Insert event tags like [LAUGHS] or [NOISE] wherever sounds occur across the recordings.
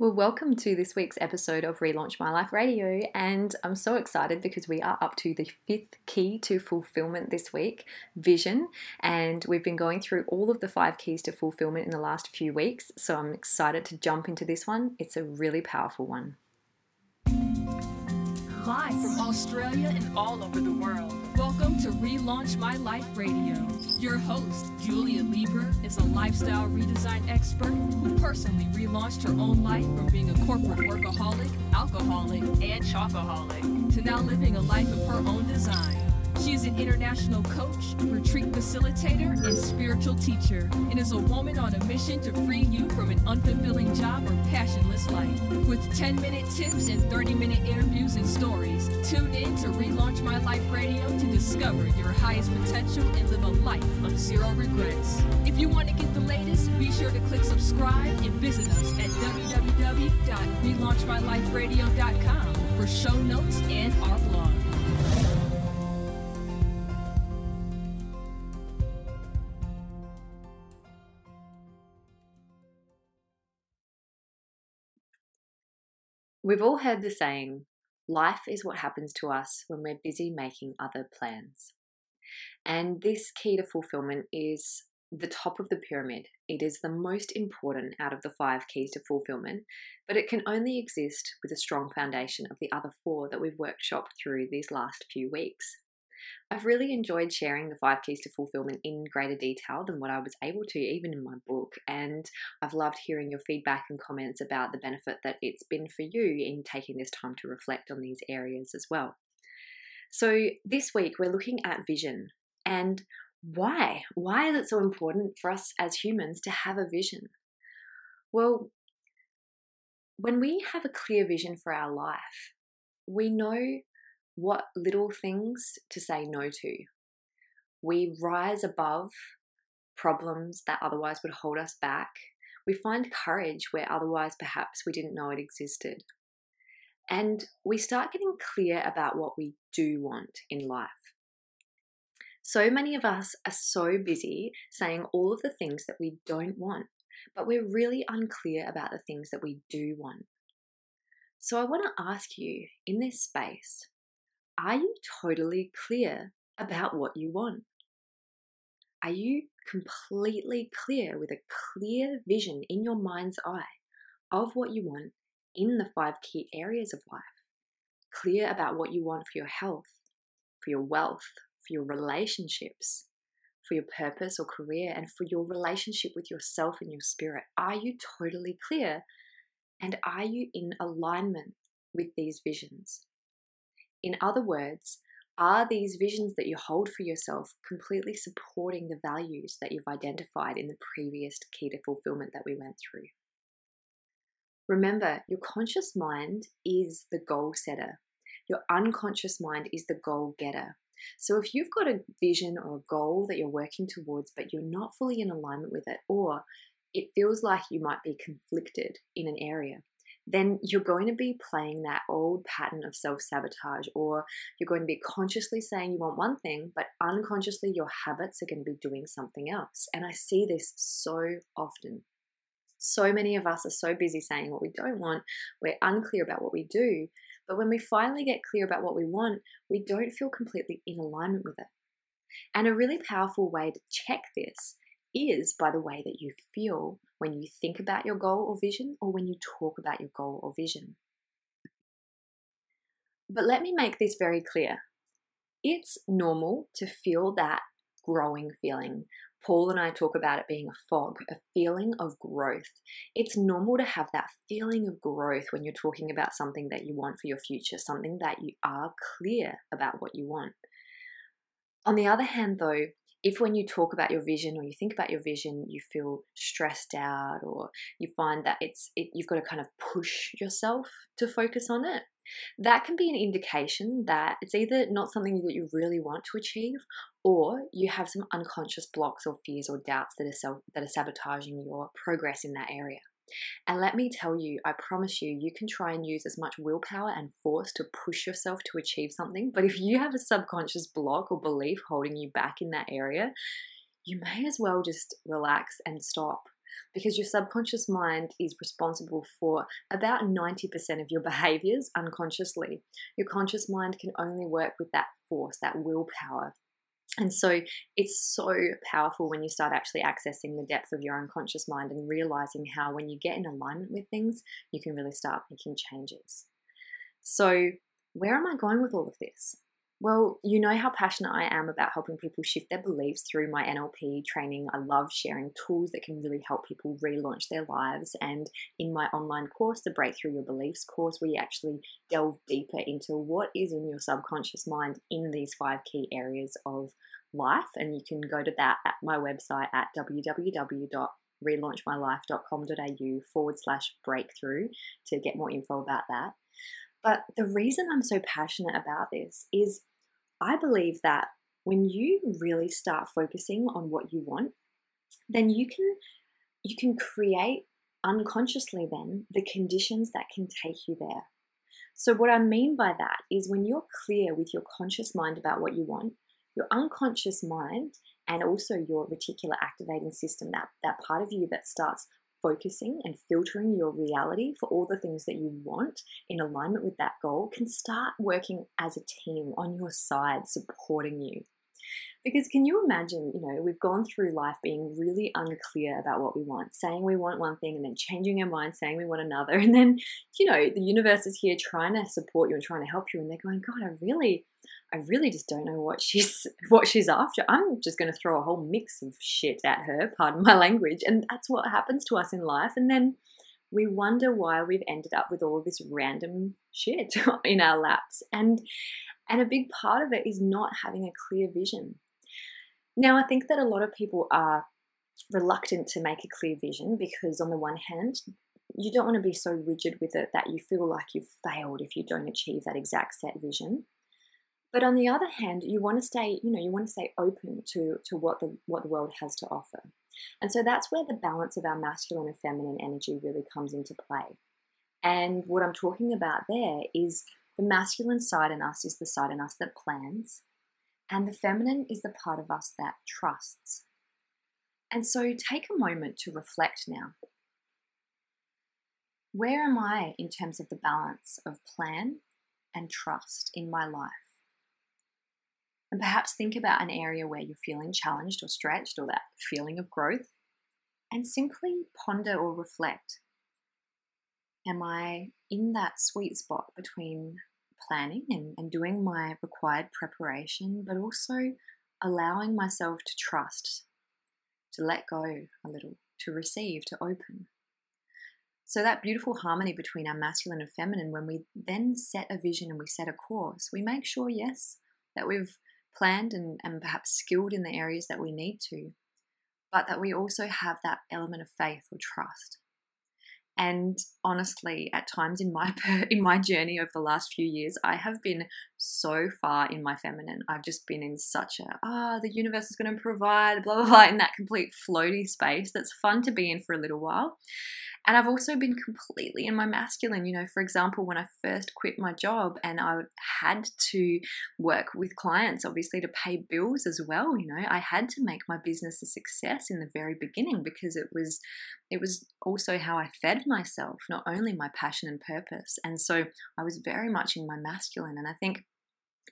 Well, welcome to this week's episode of Relaunch My Life Radio. And I'm so excited because we are up to the fifth key to fulfillment this week vision. And we've been going through all of the five keys to fulfillment in the last few weeks. So I'm excited to jump into this one. It's a really powerful one. Live from Australia and all over the world. Welcome to Relaunch My Life Radio. Your host, Julia Is a lifestyle redesign expert who personally relaunched her own life from being a corporate workaholic, alcoholic, and chocoholic to now living a life of her own design. She is an international coach, retreat facilitator, and spiritual teacher, and is a woman on a mission to free you from an unfulfilling job or passionless life. With 10 minute tips and 30 minute interviews and stories, tune in to Relaunch My Life Radio to discover your highest potential and live a life of zero regrets. If you want to get the latest, be sure to click subscribe and visit us at www.relaunchmyliferadio.com for show notes and our blog. We've all heard the saying, life is what happens to us when we're busy making other plans. And this key to fulfillment is the top of the pyramid. It is the most important out of the five keys to fulfillment, but it can only exist with a strong foundation of the other four that we've workshopped through these last few weeks. I've really enjoyed sharing the five keys to fulfillment in greater detail than what I was able to, even in my book. And I've loved hearing your feedback and comments about the benefit that it's been for you in taking this time to reflect on these areas as well. So, this week we're looking at vision and why? Why is it so important for us as humans to have a vision? Well, when we have a clear vision for our life, we know what little things to say no to. We rise above problems that otherwise would hold us back. We find courage where otherwise perhaps we didn't know it existed. And we start getting clear about what we do want in life. So many of us are so busy saying all of the things that we don't want, but we're really unclear about the things that we do want. So I want to ask you in this space are you totally clear about what you want? Are you completely clear with a clear vision in your mind's eye of what you want in the five key areas of life? Clear about what you want for your health, for your wealth, for your relationships, for your purpose or career, and for your relationship with yourself and your spirit. Are you totally clear? And are you in alignment with these visions? In other words, are these visions that you hold for yourself completely supporting the values that you've identified in the previous key to fulfillment that we went through? Remember, your conscious mind is the goal setter. Your unconscious mind is the goal getter. So if you've got a vision or a goal that you're working towards, but you're not fully in alignment with it, or it feels like you might be conflicted in an area, then you're going to be playing that old pattern of self sabotage, or you're going to be consciously saying you want one thing, but unconsciously your habits are going to be doing something else. And I see this so often. So many of us are so busy saying what we don't want, we're unclear about what we do. But when we finally get clear about what we want, we don't feel completely in alignment with it. And a really powerful way to check this is by the way that you feel when you think about your goal or vision or when you talk about your goal or vision. But let me make this very clear. It's normal to feel that growing feeling. Paul and I talk about it being a fog, a feeling of growth. It's normal to have that feeling of growth when you're talking about something that you want for your future, something that you are clear about what you want. On the other hand, though, if when you talk about your vision or you think about your vision you feel stressed out or you find that it's it, you've got to kind of push yourself to focus on it that can be an indication that it's either not something that you really want to achieve or you have some unconscious blocks or fears or doubts that are self, that are sabotaging your progress in that area and let me tell you, I promise you, you can try and use as much willpower and force to push yourself to achieve something. But if you have a subconscious block or belief holding you back in that area, you may as well just relax and stop because your subconscious mind is responsible for about 90% of your [LAUGHS] behaviors unconsciously. Your conscious mind can only work with that force, that willpower. And so it's so powerful when you start actually accessing the depth of your unconscious mind and realizing how, when you get in alignment with things, you can really start making changes. So, where am I going with all of this? Well, you know how passionate I am about helping people shift their beliefs through my NLP training. I love sharing tools that can really help people relaunch their lives. And in my online course, the Breakthrough Your Beliefs course, we actually delve deeper into what is in your subconscious mind in these five key areas of life. And you can go to that at my website at www.relaunchmylife.com.au forward slash breakthrough to get more info about that. But the reason I'm so passionate about this is I believe that when you really start focusing on what you want, then you can you can create unconsciously then the conditions that can take you there. So what I mean by that is when you're clear with your conscious mind about what you want, your unconscious mind and also your reticular activating system, that, that part of you that starts focusing and filtering your reality for all the things that you want in alignment with that goal can start working as a team on your side, supporting you. Because can you imagine, you know, we've gone through life being really unclear about what we want, saying we want one thing and then changing our mind, saying we want another. [LAUGHS] And then, you know, the universe is here trying to support you and trying to help you. And they're going, God, I really, I really just don't know what [LAUGHS] she's what she's after. I'm just going to throw a whole mix of shit at her, pardon my language, and that's what happens to us in life. And then we wonder why we've ended up with all this random shit [LAUGHS] in our laps. And and a big part of it is not having a clear vision. Now, I think that a lot of people are reluctant to make a clear vision because, on the one hand, you don't want to be so rigid with it that you feel like you've failed if you don't achieve that exact set vision. But on the other hand, you want to stay, you know, you want to stay open to, to what the what the world has to offer. And so that's where the balance of our masculine and feminine energy really comes into play. And what I'm talking about there is the masculine side in us is the side in us that plans, and the feminine is the part of us that trusts. And so take a moment to reflect now. Where am I in terms of the balance of plan and trust in my life? And perhaps think about an area where you're feeling challenged or stretched or that feeling of growth and simply ponder or reflect. Am I in that sweet spot between planning and, and doing my required preparation, but also allowing myself to trust, to let go a little, to receive, to open. So, that beautiful harmony between our masculine and feminine, when we then set a vision and we set a course, we make sure, yes, that we've planned and, and perhaps skilled in the areas that we need to, but that we also have that element of faith or trust. And honestly, at times in my [LAUGHS] in my journey over the last few years, I have been so far in my feminine. I've just been in such a ah, oh, the universe is going to provide blah blah blah in that complete floaty space that's fun to be in for a little while. And I've also been completely in my masculine. You know, for example, when I first quit my job and I had to work with clients, obviously to pay bills as well, you know, I had to make my business a success in the very beginning because it was it was also how I fed myself, not only my passion and purpose. And so I was very much in my masculine. And I think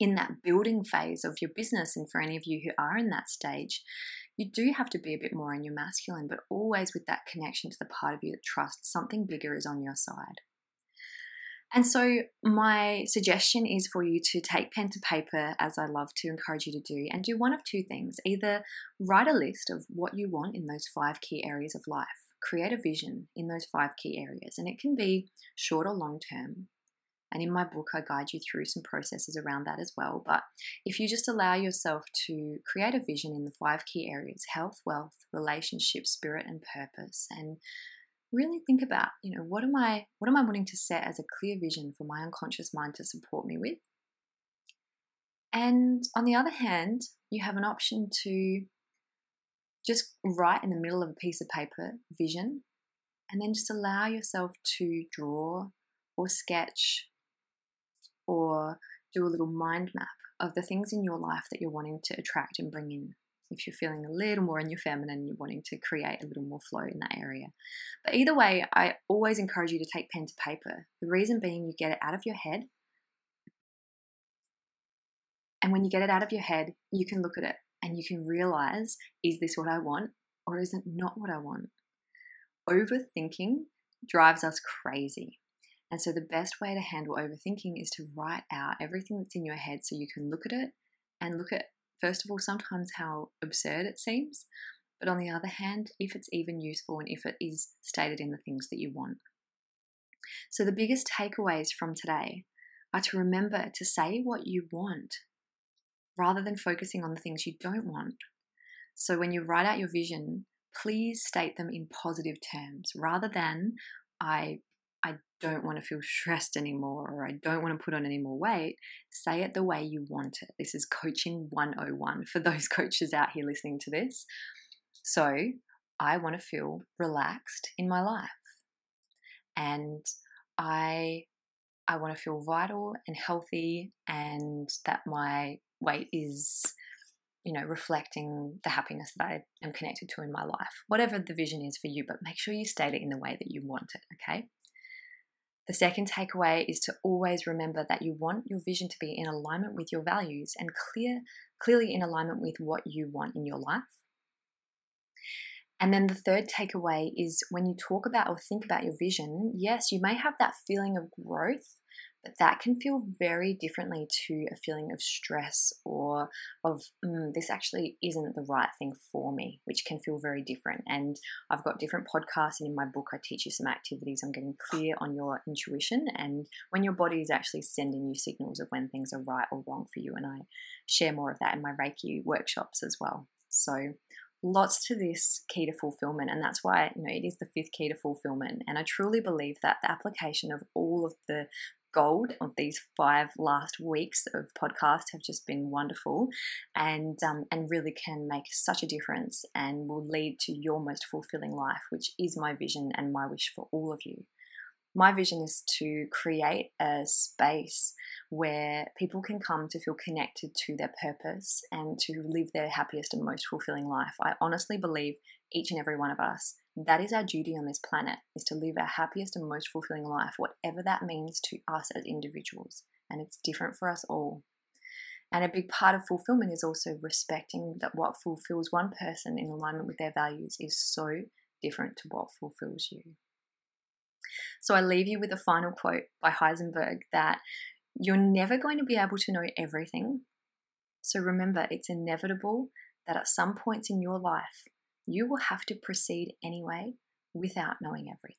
in that building phase of your business, and for any of you who are in that stage, you do have to be a bit more in your masculine, but always with that connection to the part of you that trusts something bigger is on your side. And so, my suggestion is for you to take pen to paper, as I love to encourage you to do, and do one of two things. Either write a list of what you want in those five key areas of life, create a vision in those five key areas, and it can be short or long term. And in my book, I guide you through some processes around that as well. But if you just allow yourself to create a vision in the five key areas health, wealth, relationship, spirit, and purpose, and really think about, you know, what am I what am I wanting to set as a clear vision for my unconscious mind to support me with? And on the other hand, you have an option to just write in the middle of a piece of paper vision and then just allow yourself to draw or sketch or do a little mind map of the things in your life that you're wanting to attract and bring in if you're feeling a little more in your feminine, you're wanting to create a little more flow in that area. But either way, I always encourage you to take pen to paper. The reason being, you get it out of your head. And when you get it out of your head, you can look at it and you can realize is this what I want or is it not what I want? Overthinking drives us crazy. And so, the best way to handle overthinking is to write out everything that's in your head so you can look at it and look at, first of all, sometimes how absurd it seems, but on the other hand, if it's even useful and if it is stated in the things that you want. So, the biggest takeaways from today are to remember to say what you want rather than focusing on the things you don't want. So, when you write out your vision, please state them in positive terms rather than I don't want to feel stressed anymore or I don't want to put on any more weight, say it the way you want it. This is coaching 101 for those [LAUGHS] coaches out here listening to this. So, I want to feel relaxed in my life. And I I want to feel vital and healthy and that my weight is you know, reflecting the happiness that I am connected to in my life, whatever the vision is for you, but make sure you state it in the way that you want it, okay? The second takeaway is to always remember that you want your vision to be in alignment with your values and clear clearly in alignment with what you want in your life. And then the third takeaway is when you talk about or think about your vision, yes, you may have that feeling of growth, that can feel very differently to a feeling of stress or of mm, this actually isn't the right thing for me, which can feel very different. And I've got different podcasts, and in my book, I teach you some activities on getting clear on your intuition and when your body is actually sending you signals of when things are right or wrong for you. And I share more of that in my Reiki workshops as well. So, lots to this key to fulfillment and that's why you know it is the fifth key to fulfillment and i truly believe that the application of all of the gold of these five last weeks of podcast have just been wonderful and um, and really can make such a difference and will lead to your most fulfilling life which is my vision and my wish for all of you my vision is to create a space where people can come to feel connected to their purpose and to live their happiest and most fulfilling life. I honestly believe each and every one of us that is our duty on this planet is to live our happiest and most fulfilling life whatever that means to us as individuals. And it's different for us all. And a big part of fulfillment is also respecting that what fulfills one person in alignment with their values is so different to what fulfills you. So i leave you with a final quote by heisenberg that you're never going to be able to know everything. So remember it's inevitable that at some points in your life you will have to proceed anyway without knowing everything.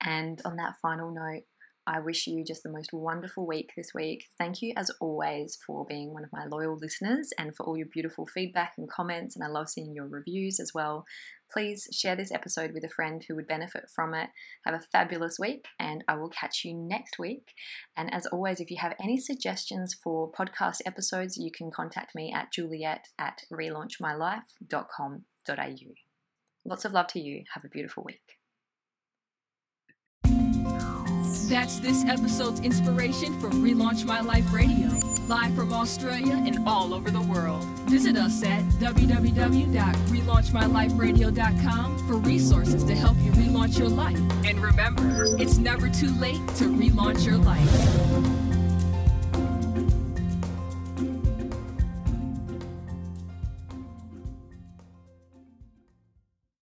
And on that final note, I wish you just the most wonderful week this week. Thank you, as always, for being one of my loyal listeners and for all your beautiful feedback and comments. And I love seeing your reviews as well. Please share this episode with a friend who would benefit from it. Have a fabulous week, and I will catch you next week. And as always, if you have any suggestions for podcast episodes, you can contact me at juliet at relaunchmylife.com.au. Lots of love to you. Have a beautiful week. That's this episode's inspiration for Relaunch My Life Radio, live from Australia and all over the world. Visit us at www.relaunchmyliferadio.com for resources to help you relaunch your life. And remember, it's never too late to relaunch your life.